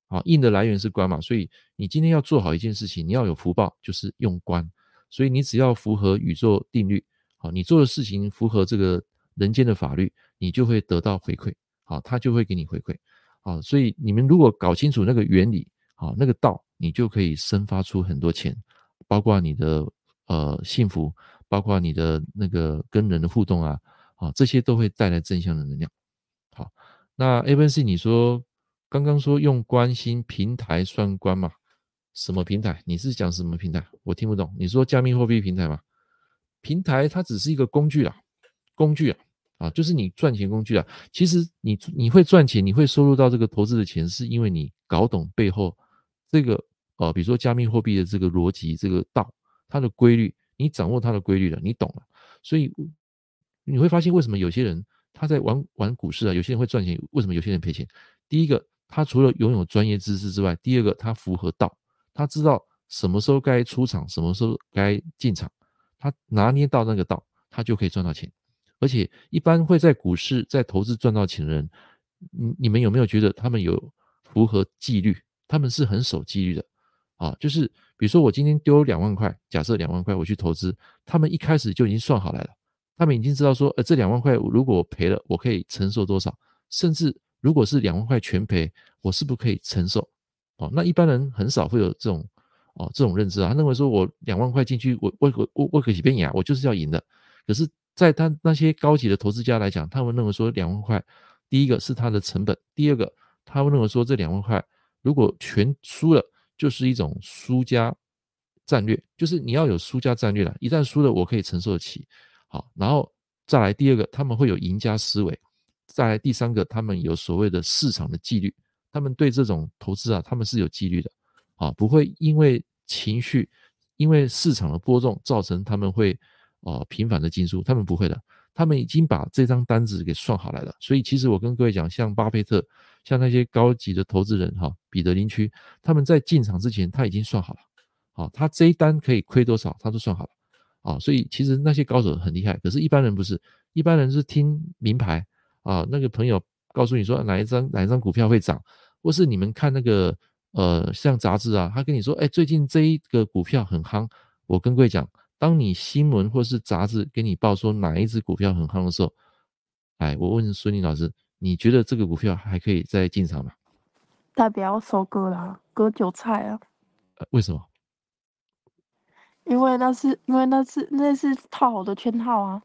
啊，印的来源是官嘛，所以你今天要做好一件事情，你要有福报，就是用官。所以你只要符合宇宙定律，好，你做的事情符合这个人间的法律，你就会得到回馈，好，他就会给你回馈，好，所以你们如果搞清楚那个原理，好，那个道，你就可以生发出很多钱，包括你的呃幸福，包括你的那个跟人的互动啊，啊，这些都会带来正向的能量。好，那 A、B、C，你说。刚刚说用关心平台算关嘛？什么平台？你是讲什么平台？我听不懂。你说加密货币平台吗？平台它只是一个工具啦，工具啊，啊，就是你赚钱工具啊。其实你你会赚钱，你会收入到这个投资的钱，是因为你搞懂背后这个呃，比如说加密货币的这个逻辑，这个道，它的规律，你掌握它的规律了，你懂了，所以你会发现为什么有些人他在玩玩股市啊，有些人会赚钱，为什么有些人赔钱？第一个。他除了拥有专业知识之外，第二个他符合道，他知道什么时候该出场，什么时候该进场，他拿捏到那个道，他就可以赚到钱。而且一般会在股市在投资赚到钱的人，你你们有没有觉得他们有符合纪律？他们是很守纪律的啊。就是比如说我今天丢两万块，假设两万块我去投资，他们一开始就已经算好来了，他们已经知道说，呃，这两万块如果我赔了，我可以承受多少，甚至。如果是两万块全赔，我是不是可以承受？哦，那一般人很少会有这种哦这种认知啊。他认为说我两万块进去，我我我我可以变赢，我就是要赢的。可是，在他那些高级的投资家来讲，他们认为说两万块，第一个是他的成本，第二个他们认为说这两万块如果全输了，就是一种输家战略，就是你要有输家战略了。一旦输了，我可以承受得起。好，然后再来第二个，他们会有赢家思维。再来第三个，他们有所谓的市场的纪律，他们对这种投资啊，他们是有纪律的，啊，不会因为情绪，因为市场的波动造成他们会啊频繁的进出，他们不会的，他们已经把这张单子给算好来了。所以其实我跟各位讲，像巴菲特，像那些高级的投资人哈，彼得林区，他们在进场之前他已经算好了，好，他这一单可以亏多少，他都算好了，啊，所以其实那些高手很厉害，可是一般人不是，一般人是听名牌啊，那个朋友告诉你说哪一张哪一张股票会涨，或是你们看那个呃像杂志啊，他跟你说，哎，最近这一个股票很夯，我跟各位讲。当你新闻或是杂志给你报说哪一只股票很夯的时候，哎，我问孙宁老师，你觉得这个股票还可以再进场吗？代表收割啦，割韭菜啊？呃，为什么？因为那是因为那是那是套好的圈套啊。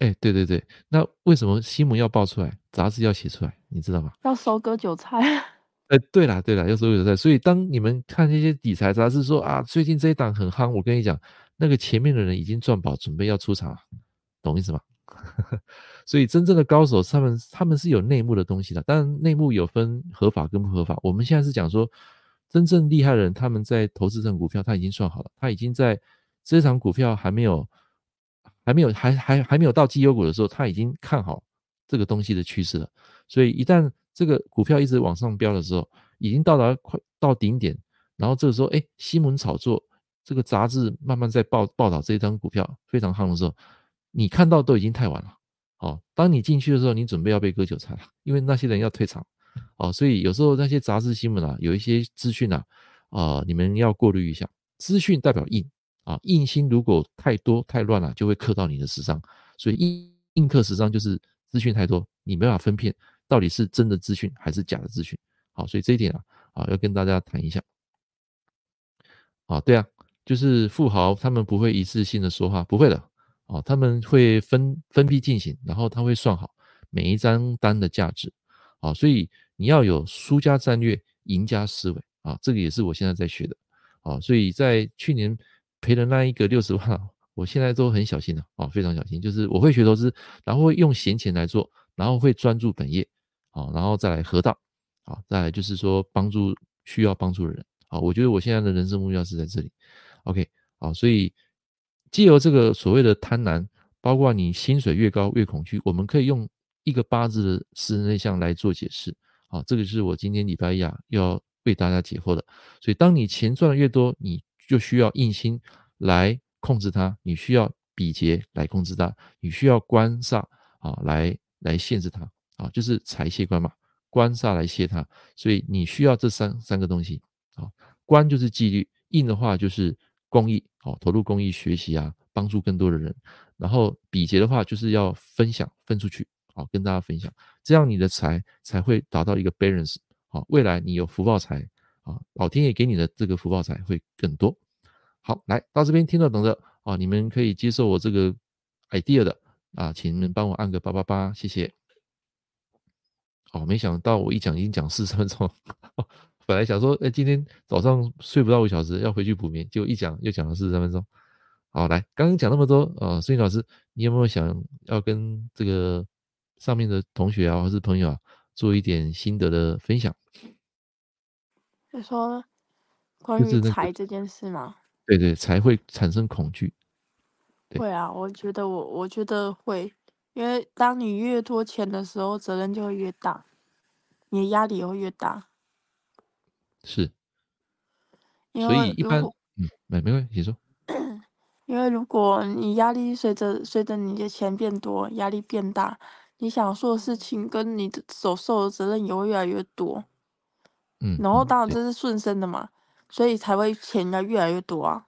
哎，对对对，那为什么新闻要报出来，杂志要写出来？你知道吗？要收割韭菜。哎，对啦对啦，要收割韭菜。所以当你们看那些理财杂志说啊，最近这一档很夯，我跟你讲。那个前面的人已经赚饱，准备要出场，懂意思吗？所以真正的高手，他们他们是有内幕的东西的。当然，内幕有分合法跟不合法。我们现在是讲说，真正厉害的人，他们在投资这种股票，他已经算好了，他已经在这场股票还没有还没有还还还没有到绩优股的时候，他已经看好这个东西的趋势了。所以一旦这个股票一直往上飙的时候，已经到达快到顶点，然后这个时候，哎，新闻炒作。这个杂志慢慢在报报道这一张股票非常夯的时候，你看到都已经太晚了。哦，当你进去的时候，你准备要被割韭菜了，因为那些人要退场。哦，所以有时候那些杂志新闻啊，有一些资讯啊，啊、你们要过滤一下。资讯代表印啊，印星如果太多太乱了，就会刻到你的时上。所以印印刻时上就是资讯太多，你没法分辨到底是真的资讯还是假的资讯。好，所以这一点啊，啊，要跟大家谈一下。啊，对啊。就是富豪，他们不会一次性的说话，不会的哦，他们会分分批进行，然后他会算好每一张单的价值，啊，所以你要有输家战略、赢家思维啊，这个也是我现在在学的，啊，所以在去年赔了那一个六十万，我现在都很小心了，啊，非常小心，就是我会学投资，然后会用闲钱来做，然后会专注本业，啊，然后再来河道，啊，再来就是说帮助需要帮助的人，啊，我觉得我现在的人生目标是在这里。OK，好，所以借由这个所谓的贪婪，包括你薪水越高越恐惧，我们可以用一个八字的十人内向来做解释。好，这个是我今天礼拜一啊要为大家解惑的。所以，当你钱赚的越多，你就需要印星来控制它，你需要比劫来控制它，你需要官煞啊来来限制它啊，就是财泄官嘛，官煞来泄它，所以你需要这三三个东西啊，官就是纪律，印的话就是。公益，哦，投入公益学习啊，帮助更多的人。然后比劫的话，就是要分享，分出去，好，跟大家分享，这样你的财才会达到一个 balance，好，未来你有福报财，啊，老天爷给你的这个福报财会更多。好，来到这边听到懂的，啊，你们可以接受我这个 idea 的，啊，请你们帮我按个八八八，谢谢。好，没想到我一讲已经讲四十分钟。本来想说，哎，今天早上睡不到五小时，要回去补眠，结果一讲又讲了四十三分钟。好，来，刚刚讲那么多，呃，孙老师，你有没有想要跟这个上面的同学啊，或是朋友啊，做一点心得的分享？你说关于财这件事吗？对对，财会产生恐惧。会啊，我觉得我我觉得会，因为当你越拖钱的时候，责任就会越大，你的压力也会越大。是，所以一般，嗯，没没关系，你说。因为如果你压力随着随着你的钱变多，压力变大，你想做的事情跟你的所受的责任也会越来越多。嗯，然后当然这是顺生的嘛，所以才会钱要越来越多啊。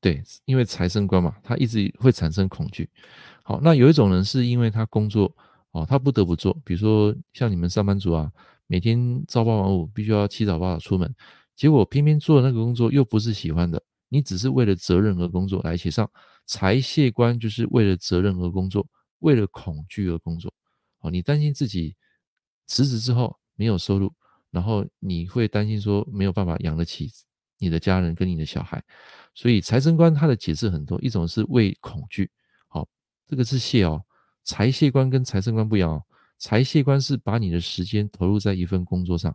对，因为财生官嘛，他一直会产生恐惧。好，那有一种人是因为他工作哦，他不得不做，比如说像你们上班族啊。每天朝八晚五，必须要七早八早出门，结果偏偏做那个工作又不是喜欢的，你只是为了责任而工作，来写上财泄官就是为了责任而工作，为了恐惧而工作。哦，你担心自己辞职之后没有收入，然后你会担心说没有办法养得起你的家人跟你的小孩，所以财神官他的解释很多，一种是为恐惧，这个是谢哦，财谢官跟财生官不一样哦。财谢官是把你的时间投入在一份工作上，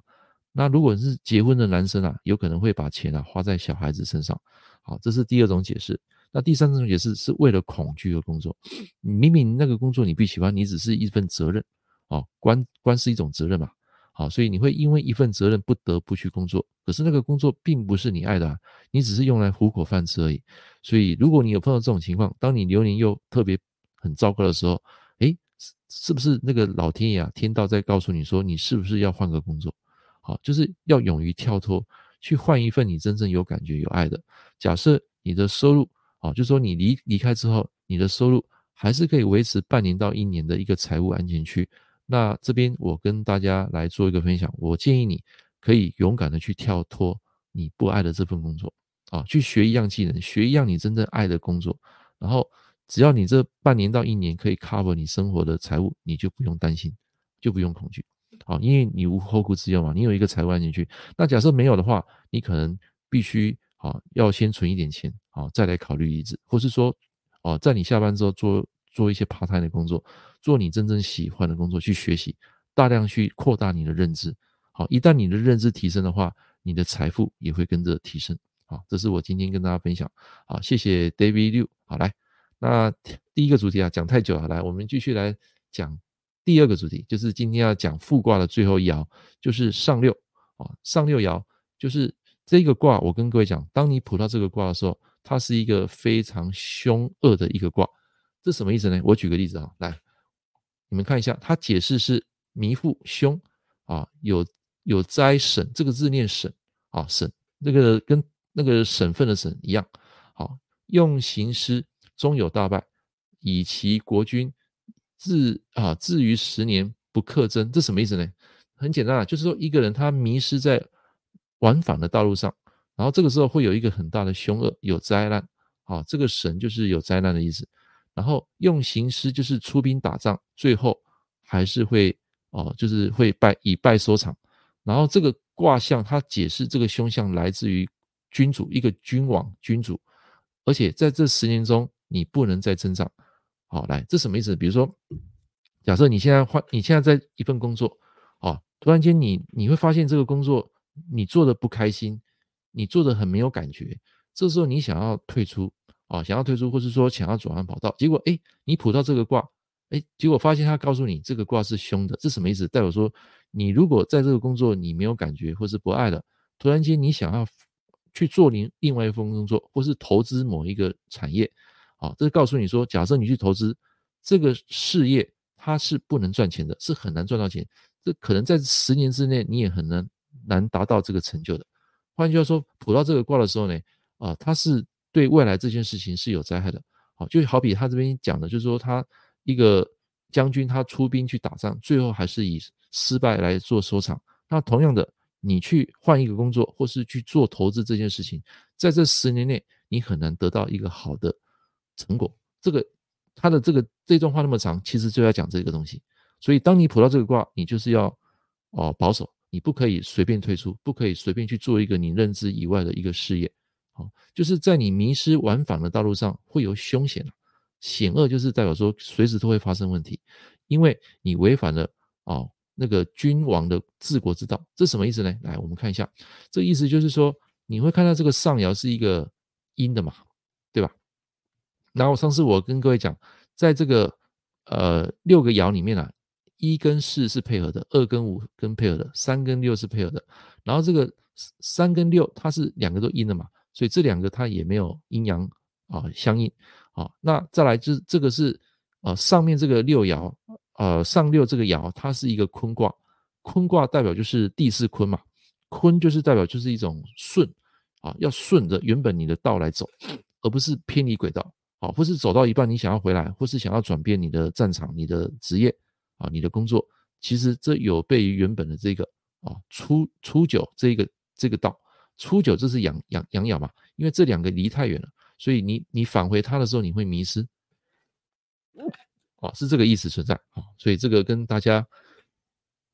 那如果是结婚的男生啊，有可能会把钱啊花在小孩子身上。好，这是第二种解释。那第三种解释是为了恐惧而工作。明明那个工作你不喜欢，你只是一份责任，哦，官官是一种责任嘛，好，所以你会因为一份责任不得不去工作。可是那个工作并不是你爱的啊，你只是用来糊口饭吃而已。所以如果你有碰到这种情况，当你流年又特别很糟糕的时候，诶，是不是那个老天爷啊，天道在告诉你说，你是不是要换个工作？好，就是要勇于跳脱，去换一份你真正有感觉、有爱的。假设你的收入，啊，就说你离离开之后，你的收入还是可以维持半年到一年的一个财务安全区。那这边我跟大家来做一个分享，我建议你可以勇敢的去跳脱你不爱的这份工作，啊，去学一样技能，学一样你真正爱的工作。然后只要你这半年到一年可以 cover 你生活的财务，你就不用担心，就不用恐惧，啊，因为你无后顾之忧嘛，你有一个财务安全区。那假设没有的话，你可能必须。啊，要先存一点钱，啊，再来考虑离职，或是说，哦，在你下班之后做做一些 part time 的工作，做你真正喜欢的工作去学习，大量去扩大你的认知。好，一旦你的认知提升的话，你的财富也会跟着提升。好，这是我今天跟大家分享。好，谢谢 David Liu。好，来，那第一个主题啊，讲太久了，来，我们继续来讲第二个主题，就是今天要讲复卦的最后一爻，就是上六。啊，上六爻就是。这个卦，我跟各位讲，当你卜到这个卦的时候，它是一个非常凶恶的一个卦。这什么意思呢？我举个例子啊，来，你们看一下，它解释是弥复凶啊，有有灾审，这个字念审啊，审那个跟那个省份的省一样。好，用刑师终有大败，以其国君至啊至于十年不克争。这什么意思呢？很简单啊，就是说一个人他迷失在。往返的道路上，然后这个时候会有一个很大的凶恶，有灾难。好，这个神就是有灾难的意思。然后用刑师就是出兵打仗，最后还是会哦，就是会败，以败收场。然后这个卦象它解释这个凶相来自于君主，一个君王君主，而且在这十年中你不能再增长。好，来，这什么意思？比如说，假设你现在换，你现在在一份工作，哦，突然间你你会发现这个工作。你做的不开心，你做的很没有感觉，这时候你想要退出啊，想要退出，或是说想要转换跑道，结果哎，你卜到这个卦，哎，结果发现他告诉你这个卦是凶的，这什么意思？代表说你如果在这个工作你没有感觉或是不爱了，突然间你想要去做另另外一份工作，或是投资某一个产业，啊，这是告诉你说，假设你去投资这个事业，它是不能赚钱的，是很难赚到钱，这可能在十年之内你也很难。难达到这个成就的。换句话说，卜到这个卦的时候呢，啊，他是对未来这件事情是有灾害的。好，就好比他这边讲的，就是说他一个将军，他出兵去打仗，最后还是以失败来做收场。那同样的，你去换一个工作，或是去做投资这件事情，在这十年内，你很难得到一个好的成果。这个他的这个这段话那么长，其实就要讲这个东西。所以，当你卜到这个卦，你就是要哦保守。你不可以随便退出，不可以随便去做一个你认知以外的一个事业，好，就是在你迷失往返的道路上会有凶险，险恶就是代表说随时都会发生问题，因为你违反了哦那个君王的治国之道，这什么意思呢？来，我们看一下，这意思就是说你会看到这个上爻是一个阴的嘛，然后上次我跟各位讲，在这个呃六个爻里面啊。一跟四是配合的，二跟五跟配合的，三跟六是配合的。然后这个三跟六它是两个都阴的嘛，所以这两个它也没有阴阳啊相应啊。那再来就是这个是呃上面这个六爻呃上六这个爻它是一个坤卦，坤卦代表就是地势坤嘛，坤就是代表就是一种顺啊，要顺着原本你的道来走，而不是偏离轨道啊，或是走到一半你想要回来，或是想要转变你的战场、你的职业。啊，你的工作其实这有悖于原本的这个啊初初九这个这个道，初九这是阳阳阳爻嘛，因为这两个离太远了，所以你你返回它的时候你会迷失，啊是这个意思存在啊，所以这个跟大家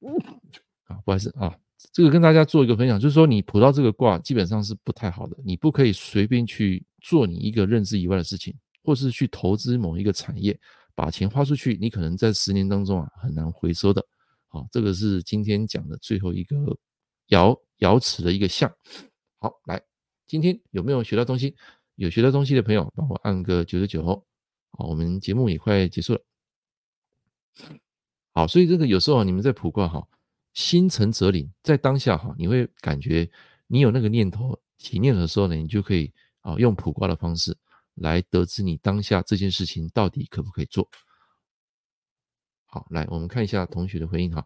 啊不好意思啊，这个跟大家做一个分享，就是说你卜到这个卦基本上是不太好的，你不可以随便去做你一个认知以外的事情，或是去投资某一个产业。把钱花出去，你可能在十年当中啊很难回收的。好，这个是今天讲的最后一个爻爻辞的一个象。好，来，今天有没有学到东西？有学到东西的朋友，帮我按个九十九哦。好，我们节目也快结束了。好，所以这个有时候你们在卜卦哈，心诚则灵，在当下哈，你会感觉你有那个念头起念的时候呢，你就可以啊用卜卦的方式来得知你当下这件事情到底可不可以做。好，来我们看一下同学的回应哈。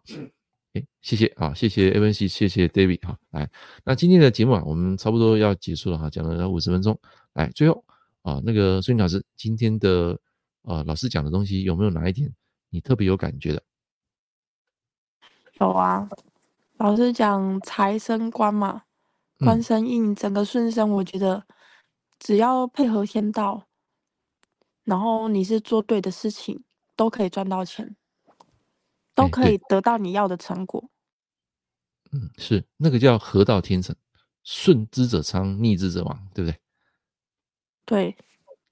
哎，谢谢啊，谢谢 A N C，谢谢 David 哈。来，那今天的节目啊，我们差不多要结束了哈，讲了五十分钟。来，最后啊，那个孙老师今天的呃老师讲的东西有没有哪一点你特别有感觉的？有啊，老师讲财生官嘛，官生印，整个顺生，我觉得只要配合天道，然后你是做对的事情，都可以赚到钱，都可以得到你要的成果。嗯，是那个叫合道天成，顺之者昌，逆之者亡，对不对？对，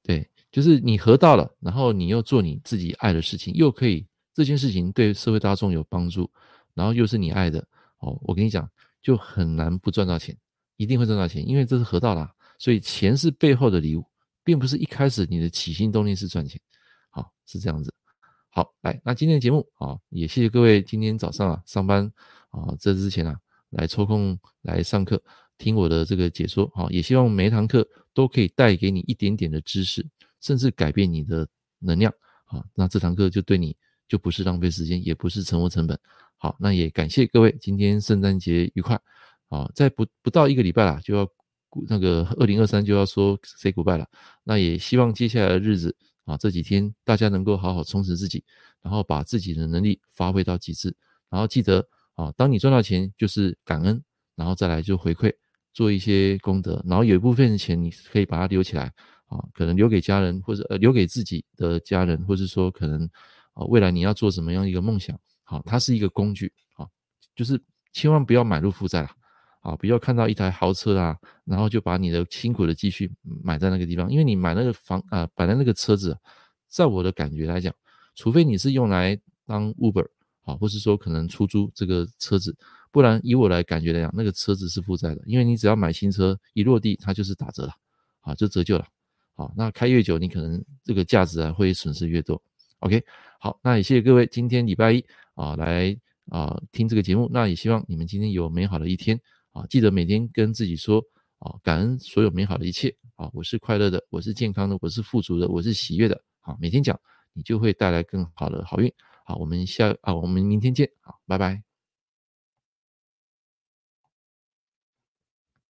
对，就是你合道了，然后你又做你自己爱的事情，又可以这件事情对社会大众有帮助。然后又是你爱的哦，我跟你讲，就很难不赚到钱，一定会赚到钱，因为这是合道啦。所以钱是背后的礼物，并不是一开始你的起心动念是赚钱，好，是这样子。好，来，那今天的节目啊，也谢谢各位今天早上啊上班啊这之前啊来抽空来上课听我的这个解说，好，也希望每一堂课都可以带给你一点点的知识，甚至改变你的能量，好，那这堂课就对你就不是浪费时间，也不是沉没成本。好，那也感谢各位，今天圣诞节愉快。好，在不不到一个礼拜啦，就要那个二零二三就要说 say goodbye 了。那也希望接下来的日子啊，这几天大家能够好好充实自己，然后把自己的能力发挥到极致。然后记得啊，当你赚到钱，就是感恩，然后再来就回馈，做一些功德。然后有一部分的钱你可以把它留起来啊，可能留给家人，或者呃留给自己的家人，或者说可能啊未来你要做什么样一个梦想。好，它是一个工具，好，就是千万不要买入负债了，啊，不要看到一台豪车啊，然后就把你的辛苦的积蓄买在那个地方，因为你买那个房啊，摆在那个车子，在我的感觉来讲，除非你是用来当 Uber，好，或是说可能出租这个车子，不然以我来感觉来讲，那个车子是负债的，因为你只要买新车一落地，它就是打折了，啊，就折旧了，好，那开越久，你可能这个价值啊会损失越多，OK，好，那也谢谢各位，今天礼拜一。啊，来啊听这个节目，那也希望你们今天有美好的一天啊！记得每天跟自己说啊，感恩所有美好的一切啊！我是快乐的，我是健康的，我是富足的，我是喜悦的。啊，每天讲，你就会带来更好的好运。好，我们下啊，我们明天见。啊，拜拜。